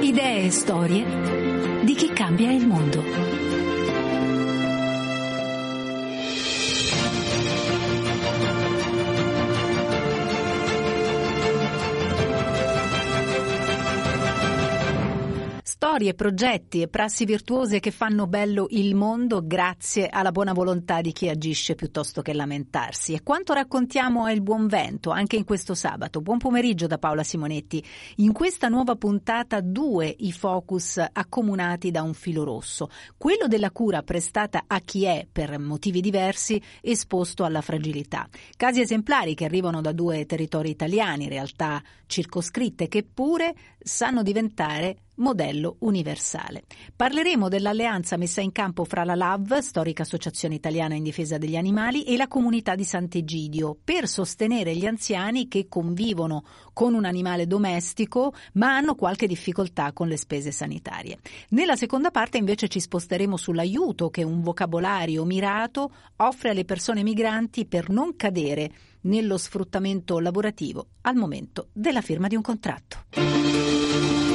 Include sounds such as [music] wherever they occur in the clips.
Idee e storie di chi cambia il mondo. Storie, progetti e prassi virtuose che fanno bello il mondo grazie alla buona volontà di chi agisce piuttosto che lamentarsi. E quanto raccontiamo è il buon vento anche in questo sabato. Buon pomeriggio da Paola Simonetti. In questa nuova puntata due i focus accomunati da un filo rosso. Quello della cura prestata a chi è, per motivi diversi, esposto alla fragilità. Casi esemplari che arrivano da due territori italiani, realtà circoscritte, che pure sanno diventare modello universale. Parleremo dell'alleanza messa in campo fra la LAV, storica associazione italiana in difesa degli animali, e la comunità di Sant'Egidio per sostenere gli anziani che convivono con un animale domestico ma hanno qualche difficoltà con le spese sanitarie. Nella seconda parte invece ci sposteremo sull'aiuto che un vocabolario mirato offre alle persone migranti per non cadere nello sfruttamento lavorativo al momento della firma di un contratto.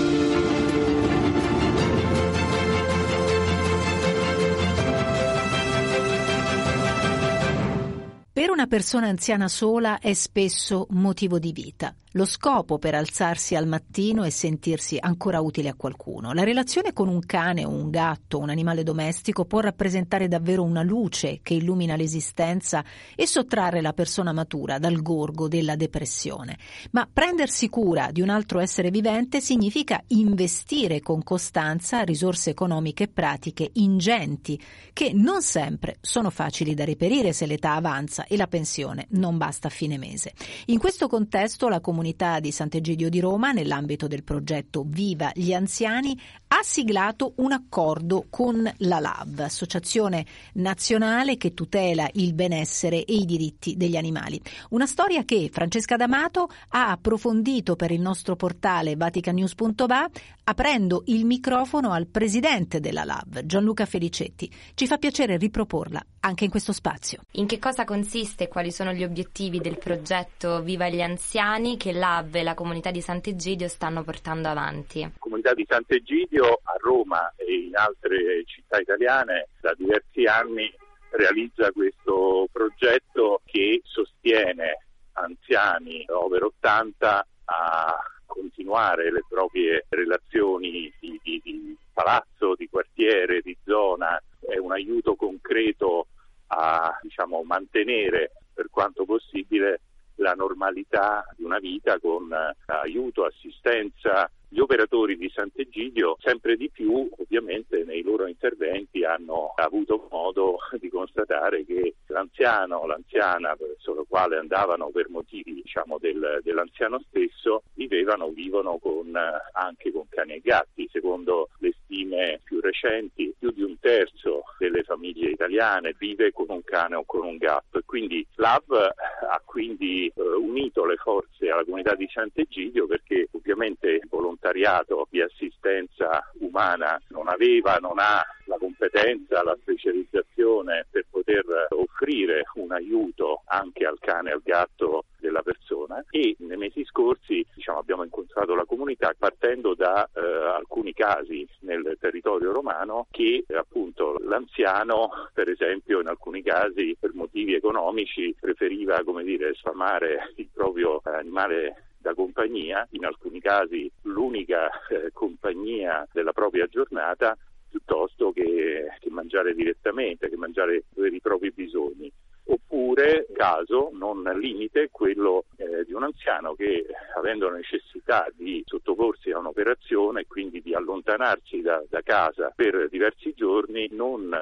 Per una persona anziana sola è spesso motivo di vita lo scopo per alzarsi al mattino e sentirsi ancora utile a qualcuno. La relazione con un cane o un gatto, un animale domestico, può rappresentare davvero una luce che illumina l'esistenza e sottrarre la persona matura dal gorgo della depressione. Ma prendersi cura di un altro essere vivente significa investire con costanza risorse economiche e pratiche ingenti, che non sempre sono facili da reperire se l'età avanza e la pensione non basta a fine mese. In questo contesto la comunità comunità di Sant'Egidio di Roma, nell'ambito del progetto Viva gli anziani, ha siglato un accordo con la LAV, associazione nazionale che tutela il benessere e i diritti degli animali. Una storia che Francesca D'Amato ha approfondito per il nostro portale vaticanews.va aprendo il microfono al presidente della LAV, Gianluca Felicetti. Ci fa piacere riproporla anche in questo spazio. In che cosa consiste e quali sono gli obiettivi del progetto Viva gli anziani che l'AV e la comunità di Sant'Egidio stanno portando avanti? La comunità di Sant'Egidio a Roma e in altre città italiane da diversi anni realizza questo progetto che sostiene anziani over 80 a continuare le proprie relazioni di, di, di palazzo, di quartiere, di zona, è un aiuto concreto a diciamo, mantenere per quanto possibile la normalità di una vita con eh, aiuto, assistenza, gli operatori di Sant'Egidio sempre di più ovviamente nei loro interventi hanno avuto modo [laughs] di constatare che l'anziano, l'anziana verso la quale andavano per motivi diciamo, del, dell'anziano stesso vivevano, vivono con, anche con cani e gatti. Secondo le stime più recenti più di un terzo delle famiglie italiane vive con un cane o con un gatto quindi l'AV ha quindi eh, unito le forze alla comunità di Sant'Egidio perché ovviamente volontariamente volontariato di assistenza umana non aveva, non ha la competenza, la specializzazione per poter offrire un aiuto anche al cane e al gatto della persona. E nei mesi scorsi diciamo, abbiamo incontrato la comunità partendo da eh, alcuni casi nel territorio romano che appunto l'anziano per esempio in alcuni casi per motivi economici preferiva come dire sfamare il proprio animale da compagnia, in alcuni casi l'unica eh, compagnia della propria giornata, piuttosto che, che mangiare direttamente, che mangiare per i propri bisogni. Oppure caso non limite quello eh, di un anziano che avendo necessità di sottoporsi a un'operazione e quindi di allontanarsi da, da, casa per diversi giorni non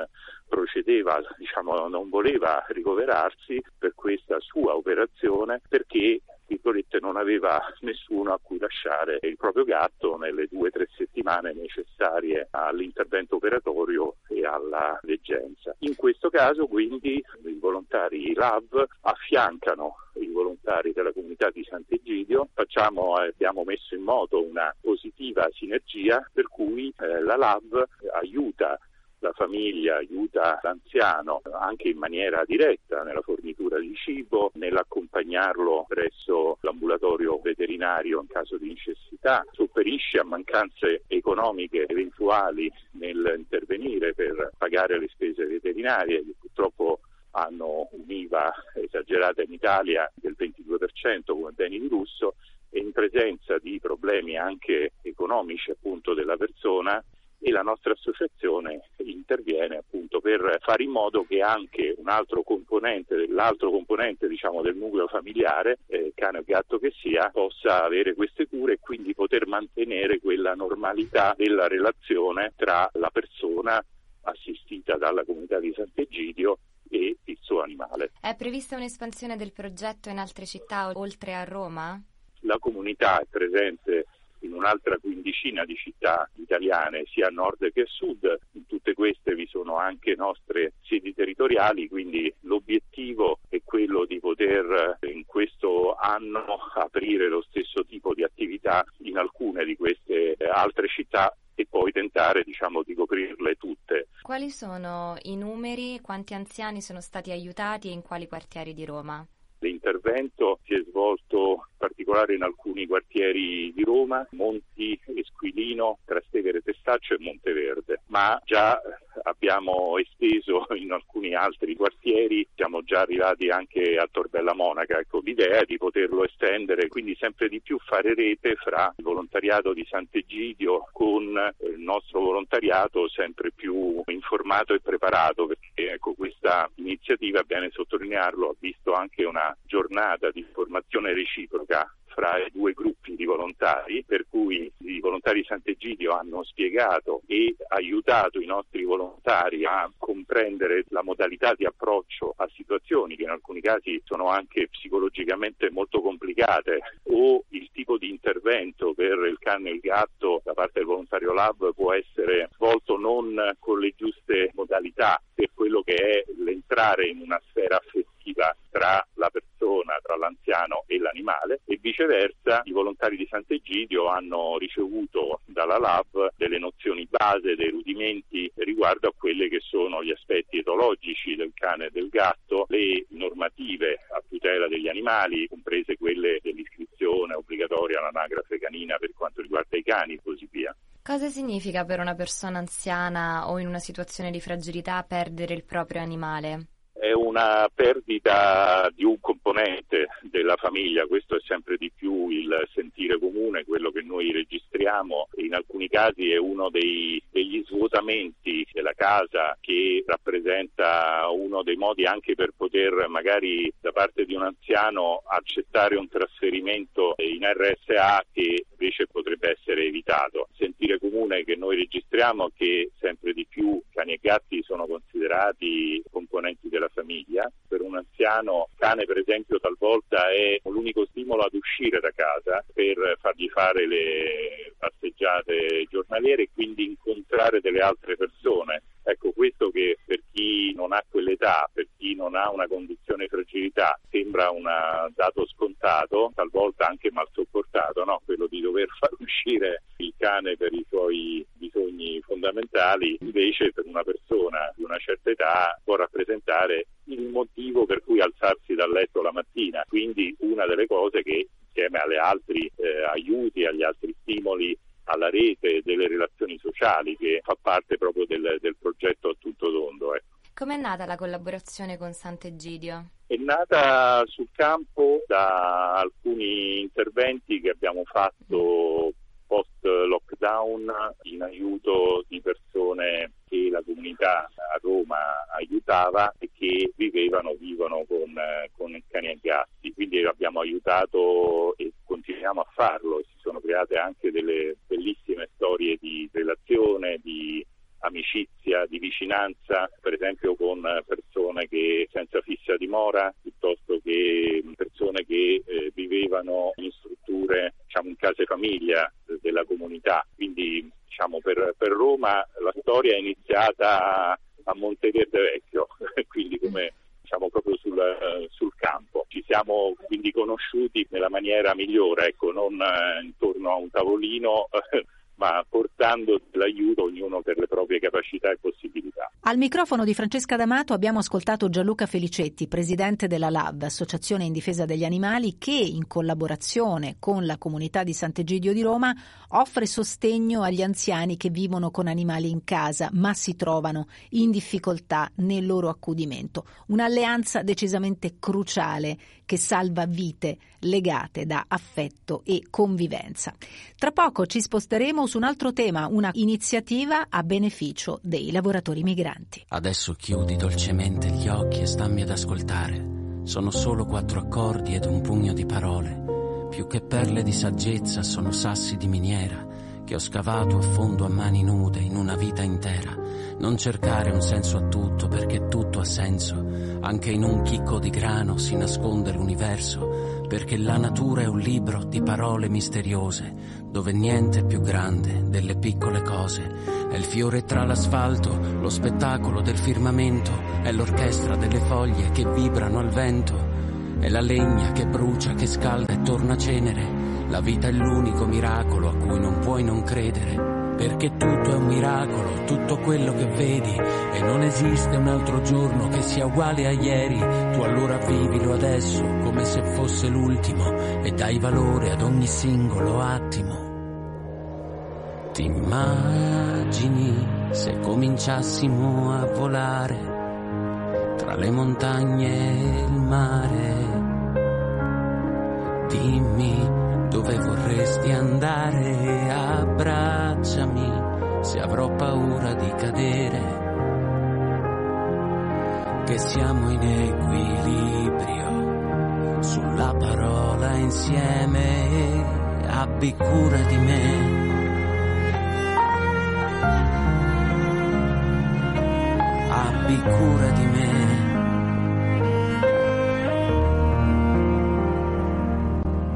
procedeva, diciamo, non voleva ricoverarsi per questa sua operazione perché virgolette, non aveva nessuno a cui lasciare il proprio gatto nelle due o tre settimane necessarie all'intervento operatorio e alla leggenza. In questo caso quindi i volontari LAV affiancano i volontari della comunità di Sant'Egidio, facciamo, abbiamo messo in moto una positiva sinergia per cui eh, la LAV aiuta la famiglia, aiuta l'anziano anche in maniera diretta nella fornitura di cibo, nell'accompagnarlo presso l'ambulatorio veterinario in caso di necessità, sopperisce a mancanze economiche eventuali nell'intervenire per pagare le spese veterinarie che purtroppo hanno un'IVA esagerata in Italia del 22% come beni di lusso e in presenza di problemi anche economici appunto della persona e la nostra associazione interviene appunto per fare in modo che anche un altro componente, l'altro componente diciamo, del nucleo familiare, eh, cane o gatto che sia, possa avere queste cure e quindi poter mantenere quella normalità della relazione tra la persona assistita dalla comunità di Sant'Egidio e il suo animale. È prevista un'espansione del progetto in altre città oltre a Roma? La comunità è presente in un'altra quindicina di città italiane, sia a nord che a sud. In tutte queste vi sono anche nostre sedi territoriali, quindi l'obiettivo è quello di poter in questo anno aprire lo stesso tipo di attività in alcune di queste altre città e poi tentare diciamo, di coprirle tutte. Quali sono i numeri, quanti anziani sono stati aiutati e in quali quartieri di Roma? L'intervento si è svolto in particolare in alcuni quartieri di Roma, Monti, Esquilino, Trastevere Testaccio e Monteverde, ma già abbiamo esteso [laughs] in alcuni altri quartieri, siamo già arrivati anche a Torbella Monaca. Ecco, l'idea è di poterlo estendere, quindi sempre di più fare rete fra il volontariato di Sant'Egidio con eh, il nostro volontariato sempre più informato e preparato, perché ecco, questa iniziativa, bene sottolinearlo, ha visto anche una giornata di formazione reciproca fra i due gruppi di volontari, per cui i volontari di Sant'Egidio hanno spiegato e aiutato i nostri volontari a comprendere la modalità di approccio a situazioni che in alcuni casi sono anche psicologicamente molto complicate o il tipo di intervento per il cane e il gatto da parte del volontario Lab può essere svolto non con le giuste modalità per quello che è l'entrare in una sfera affettiva tra la persona, tra l'anziano e l'animale e viceversa i volontari di Sant'Egidio hanno ricevuto dalla Lab delle nozioni base, dei rudimenti riguardo a quelli che sono gli aspetti etologici del cane e del gatto, le normative a tutela degli animali, comprese quelle dell'iscrizione obbligatoria all'anagrafe canina per quanto riguarda i cani e così via. Cosa significa per una persona anziana o in una situazione di fragilità perdere il proprio animale? È una perdita di un componente della famiglia, questo è sempre di più il sentire comune, quello che noi registriamo, in alcuni casi è uno dei, degli svuotamenti della casa che rappresenta uno dei modi anche per poter magari da parte di un anziano accettare un trasferimento in RSA che invece potrebbe essere evitato. Sentire comune che noi registriamo che sempre di più cani e gatti sono considerati componenti della famiglia. Per un anziano cane per esempio talvolta è l'unico stimolo ad uscire da casa per fargli fare le passeggiate giornaliere e quindi incontrare delle altre persone. Ecco, questo che per chi non ha quell'età, per chi non ha una condizione di fragilità, sembra un dato scontato, talvolta anche mal sopportato, no? quello di dover [laughs] far uscire il cane per i suoi bisogni fondamentali, invece per una persona di una certa età può rappresentare il motivo per cui alzarsi dal letto la mattina. Quindi una delle cose che insieme agli altri eh, aiuti, agli altri stimoli alla rete delle relazioni sociali che fa parte proprio del, del progetto a tutto tondo. Ecco. Com'è nata la collaborazione con Sant'Egidio? È nata sul campo da alcuni interventi che abbiamo fatto post lockdown in aiuto di persone che la comunità a Roma aiutava e che vivevano, vivono con, con cani e gatti. Quindi abbiamo aiutato e continuiamo a farlo. Si sono create anche delle bellissime storie di relazione, di amicizia, di vicinanza, per esempio con persone che senza fissa dimora, piuttosto che persone che eh, vivevano in strutture, diciamo in case famiglia della comunità. Quindi diciamo per, per Roma la storia è iniziata a, Monteverde Vecchio, [laughs] quindi come diciamo proprio sul, sul, campo. Ci siamo quindi conosciuti nella maniera migliore, ecco, non eh, intorno a un tavolino, [laughs] ma portando l'aiuto ognuno per le proprie capacità e possibilità. Al microfono di Francesca D'Amato abbiamo ascoltato Gianluca Felicetti, presidente della LAV, Associazione in difesa degli animali, che in collaborazione con la comunità di Sant'Egidio di Roma offre sostegno agli anziani che vivono con animali in casa ma si trovano in difficoltà nel loro accudimento. Un'alleanza decisamente cruciale che salva vite legate da affetto e convivenza. Tra poco ci sposteremo su un altro tema, una iniziativa a beneficio dei lavoratori migranti. Adesso chiudi dolcemente gli occhi e stammi ad ascoltare. Sono solo quattro accordi ed un pugno di parole. Più che perle di saggezza sono sassi di miniera che ho scavato a fondo a mani nude in una vita intera. Non cercare un senso a tutto perché tutto ha senso. Anche in un chicco di grano si nasconde l'universo perché la natura è un libro di parole misteriose dove niente è più grande delle piccole cose. È il fiore tra l'asfalto, lo spettacolo del firmamento, è l'orchestra delle foglie che vibrano al vento, è la legna che brucia, che scalda e torna cenere la vita è l'unico miracolo a cui non puoi non credere, perché tutto è un miracolo, tutto quello che vedi, e non esiste un altro giorno che sia uguale a ieri, tu allora vivilo adesso come se fosse l'ultimo e dai valore ad ogni singolo attimo. Ti immagini se cominciassimo a volare tra le montagne e il mare? Dimmi dove vorresti andare, abbracciami se avrò paura di cadere, che siamo in equilibrio sulla parola insieme, abbi cura di me. Abbi cura di me.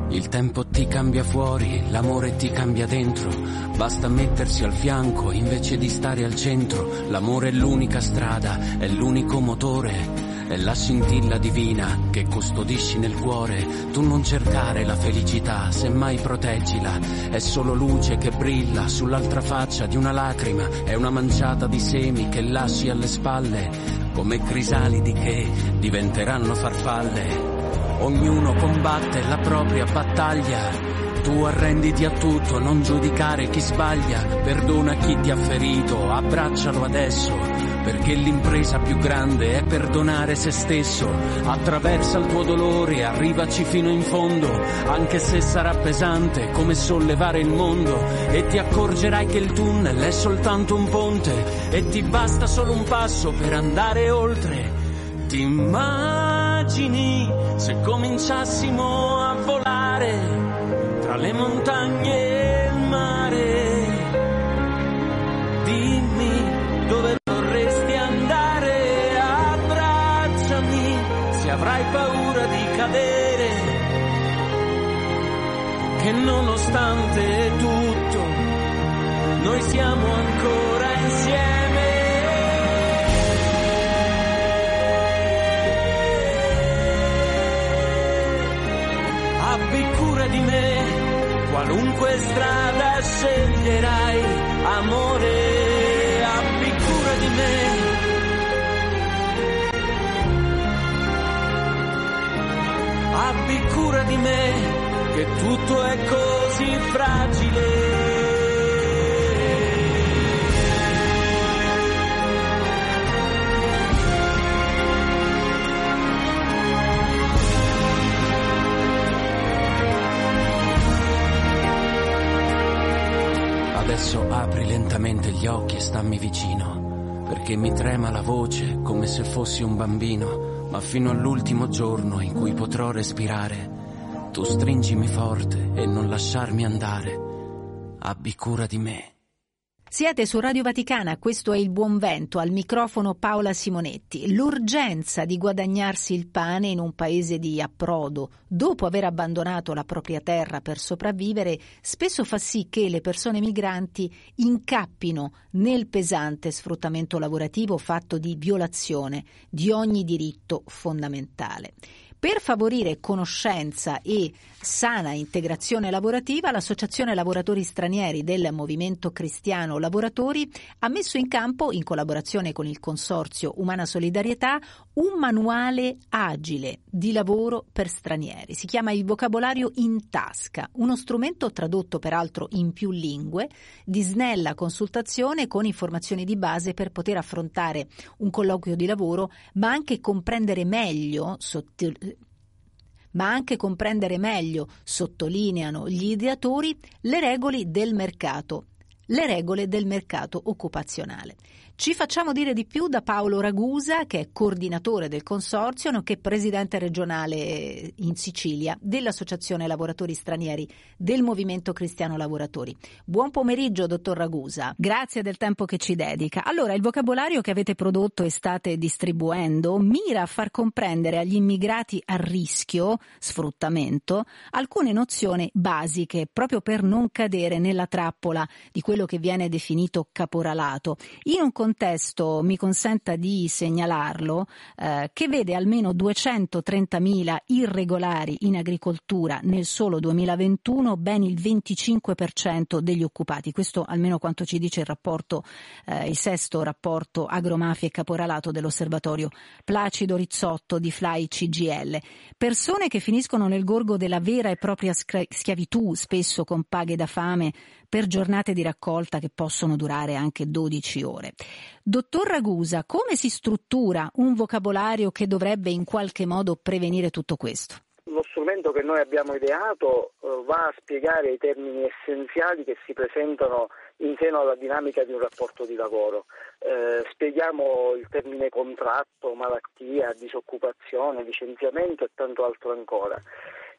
Il tempo ti cambia fuori, l'amore ti cambia dentro. Basta mettersi al fianco invece di stare al centro. L'amore è l'unica strada, è l'unico motore. È la scintilla divina che custodisci nel cuore. Tu non cercare la felicità, semmai proteggila. È solo luce che brilla sull'altra faccia di una lacrima. È una manciata di semi che lasci alle spalle, come crisalidi che diventeranno farfalle ognuno combatte la propria battaglia. Tu arrenditi a tutto, non giudicare chi sbaglia, perdona chi ti ha ferito, abbraccialo adesso, perché l'impresa più grande è perdonare se stesso. Attraversa il tuo dolore, arrivaci fino in fondo, anche se sarà pesante come sollevare il mondo, e ti accorgerai che il tunnel è soltanto un ponte, e ti basta solo un passo per andare oltre. Ti immagini se cominciassimo a volare tra le montagne e il mare. Avrai paura di cadere. Che nonostante tutto, noi siamo ancora insieme. di me, qualunque strada sceglierai, amore, abbi cura di me. Abbi cura di me, che tutto è così fragile. Adesso apri lentamente gli occhi e stammi vicino, perché mi trema la voce come se fossi un bambino, ma fino all'ultimo giorno in cui potrò respirare, tu stringimi forte e non lasciarmi andare. Abbi cura di me. Siete su Radio Vaticana, questo è il buon vento, al microfono Paola Simonetti. L'urgenza di guadagnarsi il pane in un paese di approdo, dopo aver abbandonato la propria terra per sopravvivere, spesso fa sì che le persone migranti incappino nel pesante sfruttamento lavorativo fatto di violazione di ogni diritto fondamentale. Per favorire conoscenza e sana integrazione lavorativa, l'Associazione Lavoratori Stranieri del Movimento Cristiano Lavoratori ha messo in campo, in collaborazione con il Consorzio Umana Solidarietà, un manuale agile di lavoro per stranieri. Si chiama il vocabolario in tasca, uno strumento tradotto peraltro in più lingue, di snella consultazione con informazioni di base per poter affrontare un colloquio di lavoro, ma anche comprendere meglio, sottil- ma anche comprendere meglio, sottolineano gli ideatori, le regole del mercato, le regole del mercato occupazionale. Ci facciamo dire di più da Paolo Ragusa, che è coordinatore del consorzio, nonché presidente regionale in Sicilia dell'Associazione Lavoratori Stranieri del Movimento Cristiano Lavoratori. Buon pomeriggio, dottor Ragusa. Grazie del tempo che ci dedica. Allora, il vocabolario che avete prodotto e state distribuendo mira a far comprendere agli immigrati a rischio, sfruttamento, alcune nozioni basiche proprio per non cadere nella trappola di quello che viene definito caporalato. In un contesto, mi consenta di segnalarlo, eh, che vede almeno 230.000 irregolari in agricoltura nel solo 2021, ben il 25% degli occupati. Questo almeno quanto ci dice il rapporto, eh, il sesto rapporto agromafia e caporalato dell'osservatorio Placido Rizzotto di Fly CGL. Persone che finiscono nel gorgo della vera e propria schiavitù, spesso con paghe da fame, per giornate di raccolta che possono durare anche 12 ore. Dottor Ragusa, come si struttura un vocabolario che dovrebbe in qualche modo prevenire tutto questo? Lo strumento che noi abbiamo ideato eh, va a spiegare i termini essenziali che si presentano in seno alla dinamica di un rapporto di lavoro. Eh, spieghiamo il termine contratto, malattia, disoccupazione, licenziamento e tanto altro ancora.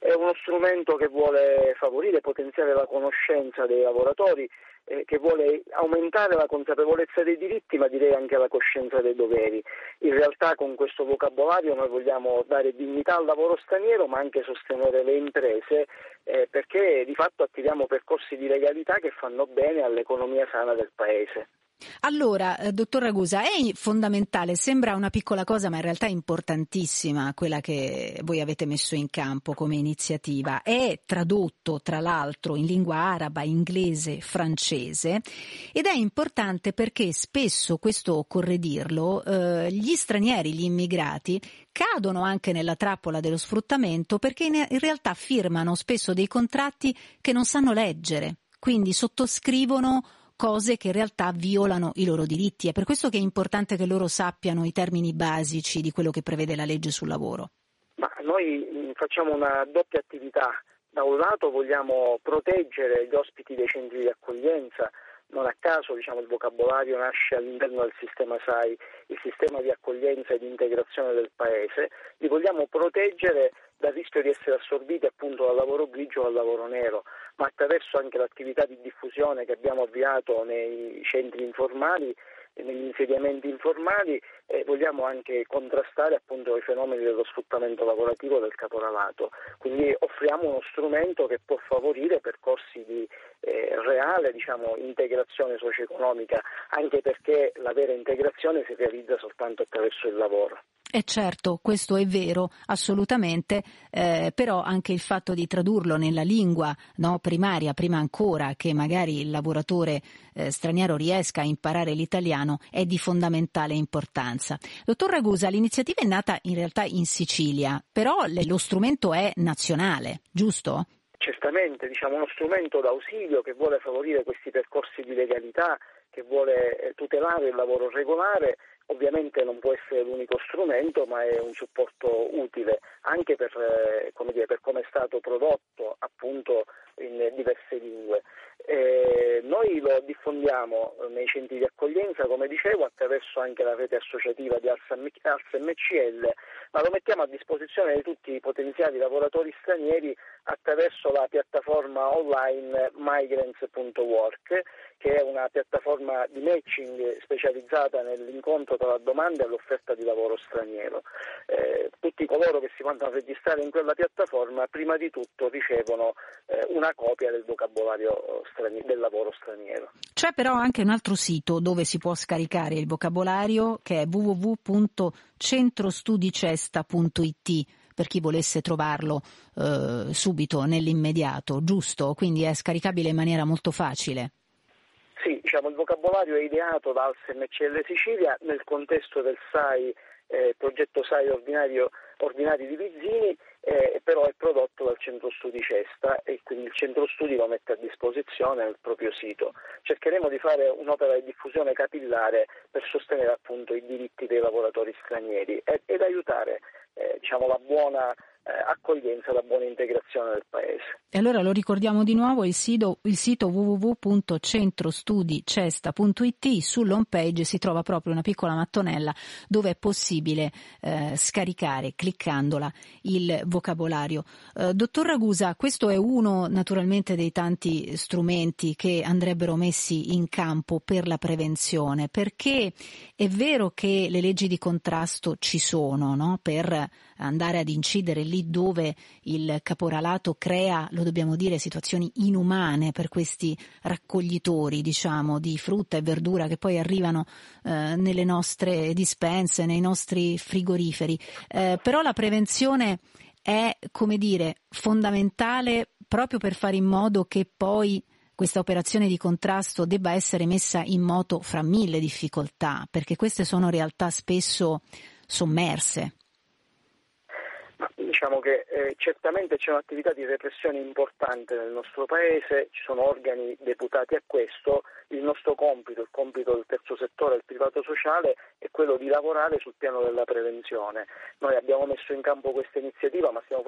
È uno strumento che vuole favorire e potenziare la conoscenza dei lavoratori, eh, che vuole aumentare la consapevolezza dei diritti, ma direi anche la coscienza dei doveri. In realtà con questo vocabolario noi vogliamo dare dignità al lavoro straniero, ma anche sostenere le imprese, eh, perché di fatto attiviamo percorsi di legalità che fanno bene all'economia sana del Paese. Allora, eh, dottor Ragusa, è fondamentale, sembra una piccola cosa, ma in realtà è importantissima quella che voi avete messo in campo come iniziativa. È tradotto, tra l'altro, in lingua araba, inglese, francese ed è importante perché spesso, questo occorre dirlo, eh, gli stranieri, gli immigrati, cadono anche nella trappola dello sfruttamento perché in, in realtà firmano spesso dei contratti che non sanno leggere, quindi sottoscrivono cose che in realtà violano i loro diritti. È per questo che è importante che loro sappiano i termini basici di quello che prevede la legge sul lavoro. Ma noi mm, facciamo una doppia attività. Da un lato vogliamo proteggere gli ospiti dei centri di accoglienza, non a caso diciamo, il vocabolario nasce all'interno del sistema SAI, il sistema di accoglienza e di integrazione del Paese, li vogliamo proteggere dal rischio di essere assorbiti appunto dal lavoro grigio o dal lavoro nero, ma attraverso anche l'attività di diffusione che abbiamo avviato nei centri informali negli insediamenti informali e vogliamo anche contrastare appunto i fenomeni dello sfruttamento lavorativo del caporalato. Quindi offriamo uno strumento che può favorire percorsi di eh, reale diciamo, integrazione socio-economica, anche perché la vera integrazione si realizza soltanto attraverso il lavoro. E certo, questo è vero, assolutamente, eh, però anche il fatto di tradurlo nella lingua no, primaria, prima ancora che magari il lavoratore eh, straniero riesca a imparare l'italiano, è di fondamentale importanza. Dottor Ragusa, l'iniziativa è nata in realtà in Sicilia, però lo strumento è nazionale, giusto? Certamente, diciamo uno strumento d'ausilio che vuole favorire questi percorsi di legalità, che vuole eh, tutelare il lavoro regolare Ovviamente non può essere l'unico strumento, ma è un supporto utile anche per, eh, come, dire, per come è stato prodotto appunto in diverse lingue. Eh, noi lo diffondiamo nei centri di accoglienza, come dicevo, attraverso anche la rete associativa di Alsa MCL, ma lo mettiamo a disposizione di tutti i potenziali lavoratori stranieri attraverso la piattaforma online migrants.work, che è una piattaforma di matching specializzata nell'incontro tra la domanda e l'offerta di lavoro straniero. Eh, tutti coloro che si vanno a registrare in quella piattaforma prima di tutto ricevono eh, una copia del vocabolario straniero, del lavoro straniero. C'è però anche un altro sito dove si può scaricare il vocabolario che è www.centrostudicesta.it per chi volesse trovarlo eh, subito, nell'immediato, giusto? Quindi è scaricabile in maniera molto facile. Sì, diciamo, il vocabolario è ideato da Alsem CL Sicilia nel contesto del SAI, eh, progetto SAI ordinario, ordinari di Vizzini, eh, però è prodotto dal centro studi Cesta e quindi il centro studi lo mette a disposizione nel proprio sito. Cercheremo di fare un'opera di diffusione capillare per sostenere appunto i diritti dei lavoratori stranieri ed, ed aiutare eh, diciamo, la buona accoglienza, la buona integrazione del Paese. E allora lo ricordiamo di nuovo, il sito, il sito www.centrostudicesta.it, sull'home page si trova proprio una piccola mattonella dove è possibile eh, scaricare, cliccandola, il vocabolario. Eh, dottor Ragusa, questo è uno naturalmente dei tanti strumenti che andrebbero messi in campo per la prevenzione, perché è vero che le leggi di contrasto ci sono no? per andare ad incidere lì dove il caporalato crea, lo dobbiamo dire, situazioni inumane per questi raccoglitori, diciamo, di frutta e verdura che poi arrivano eh, nelle nostre dispense, nei nostri frigoriferi. Eh, però la prevenzione è, come dire, fondamentale proprio per fare in modo che poi questa operazione di contrasto debba essere messa in moto fra mille difficoltà, perché queste sono realtà spesso sommerse. Diciamo che eh, certamente c'è un'attività di repressione importante nel nostro Paese, ci sono organi deputati a questo, il nostro compito, il compito del terzo settore, del privato sociale, è quello di lavorare sul piano della prevenzione. Noi abbiamo messo in campo questa iniziativa, ma stiamo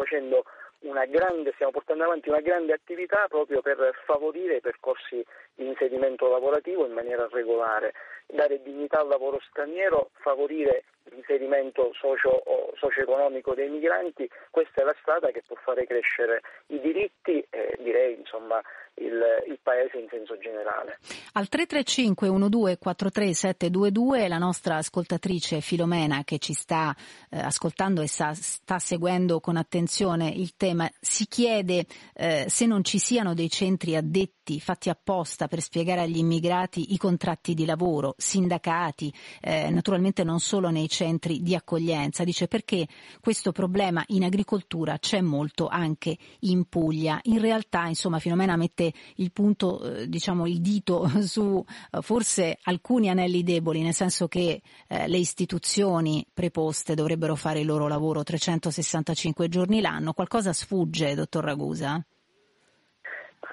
grande, stiamo portando avanti una grande attività proprio per favorire i percorsi di inserimento lavorativo in maniera regolare, dare dignità al lavoro straniero, favorire l'inserimento socio, socio-economico dei migranti, questa è la strada che può fare crescere i diritti e direi insomma il, il, paese in senso generale. Al 335 12 43 722 la nostra ascoltatrice Filomena che ci sta eh, ascoltando e sta, sta, seguendo con attenzione il tema si chiede eh, se non ci siano dei centri addetti fatti apposta per spiegare agli immigrati i contratti di lavoro, sindacati, eh, naturalmente non solo nei centri di accoglienza. Dice perché questo problema in agricoltura c'è molto anche in Puglia. In realtà, insomma, Filomena mette il punto, eh, diciamo, il dito [laughs] su eh, forse alcuni anelli deboli, nel senso che eh, le istituzioni preposte dovrebbero fare il loro lavoro 365 giorni l'anno. Qualcosa sfugge, dottor Ragusa?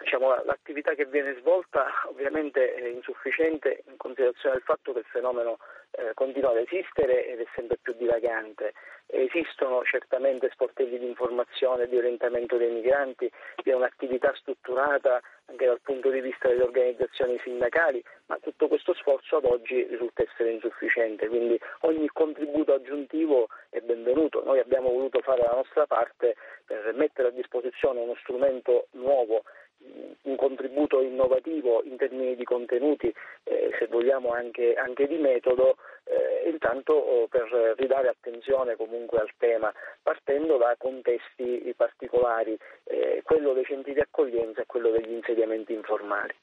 Diciamo, l'attività che viene svolta ovviamente è insufficiente in considerazione del fatto che il fenomeno eh, continua ad esistere ed è sempre più dilagante. Esistono certamente sportelli di informazione e di orientamento dei migranti, vi è un'attività strutturata anche dal punto di vista delle organizzazioni sindacali, ma tutto questo sforzo ad oggi risulta essere insufficiente, quindi ogni contributo aggiuntivo è benvenuto. Noi abbiamo voluto fare la nostra parte per mettere a disposizione uno strumento nuovo un contributo innovativo in termini di contenuti, eh, se vogliamo anche, anche di metodo, eh, intanto oh, per ridare attenzione comunque al tema, partendo da contesti particolari, eh, quello dei centri di accoglienza e quello degli insediamenti informali.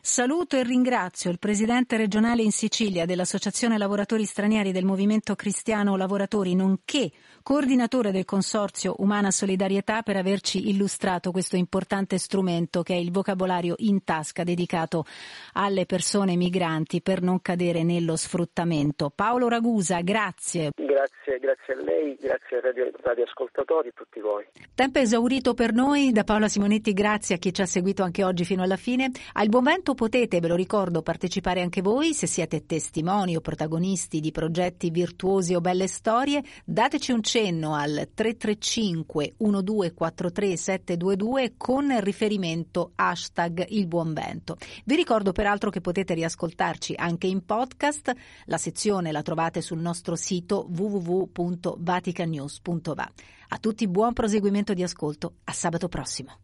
Saluto e ringrazio il presidente regionale in Sicilia dell'Associazione Lavoratori Stranieri del Movimento Cristiano Lavoratori, nonché coordinatore del Consorzio Umana Solidarietà per averci illustrato questo importante strumento che è il vocabolario in tasca dedicato alle persone migranti per non cadere nello sfruttamento. Paolo Ragusa, grazie. Grazie, grazie a lei, grazie ai radio, radioascoltatori e a tutti voi. Tempo esaurito per noi. Da Paola Simonetti, grazie a chi ci ha seguito anche oggi fino alla fine. Al buon vento potete, ve lo ricordo, partecipare anche voi se siete testimoni o protagonisti di progetti virtuosi o belle storie. Dateci un cenno al 335 1243 722 con riferimento hashtag il buon vento. Vi ricordo peraltro che potete riascoltarci anche in podcast. La sezione la trovate sul nostro sito www.vaticanews.va. A tutti buon proseguimento di ascolto. A sabato prossimo.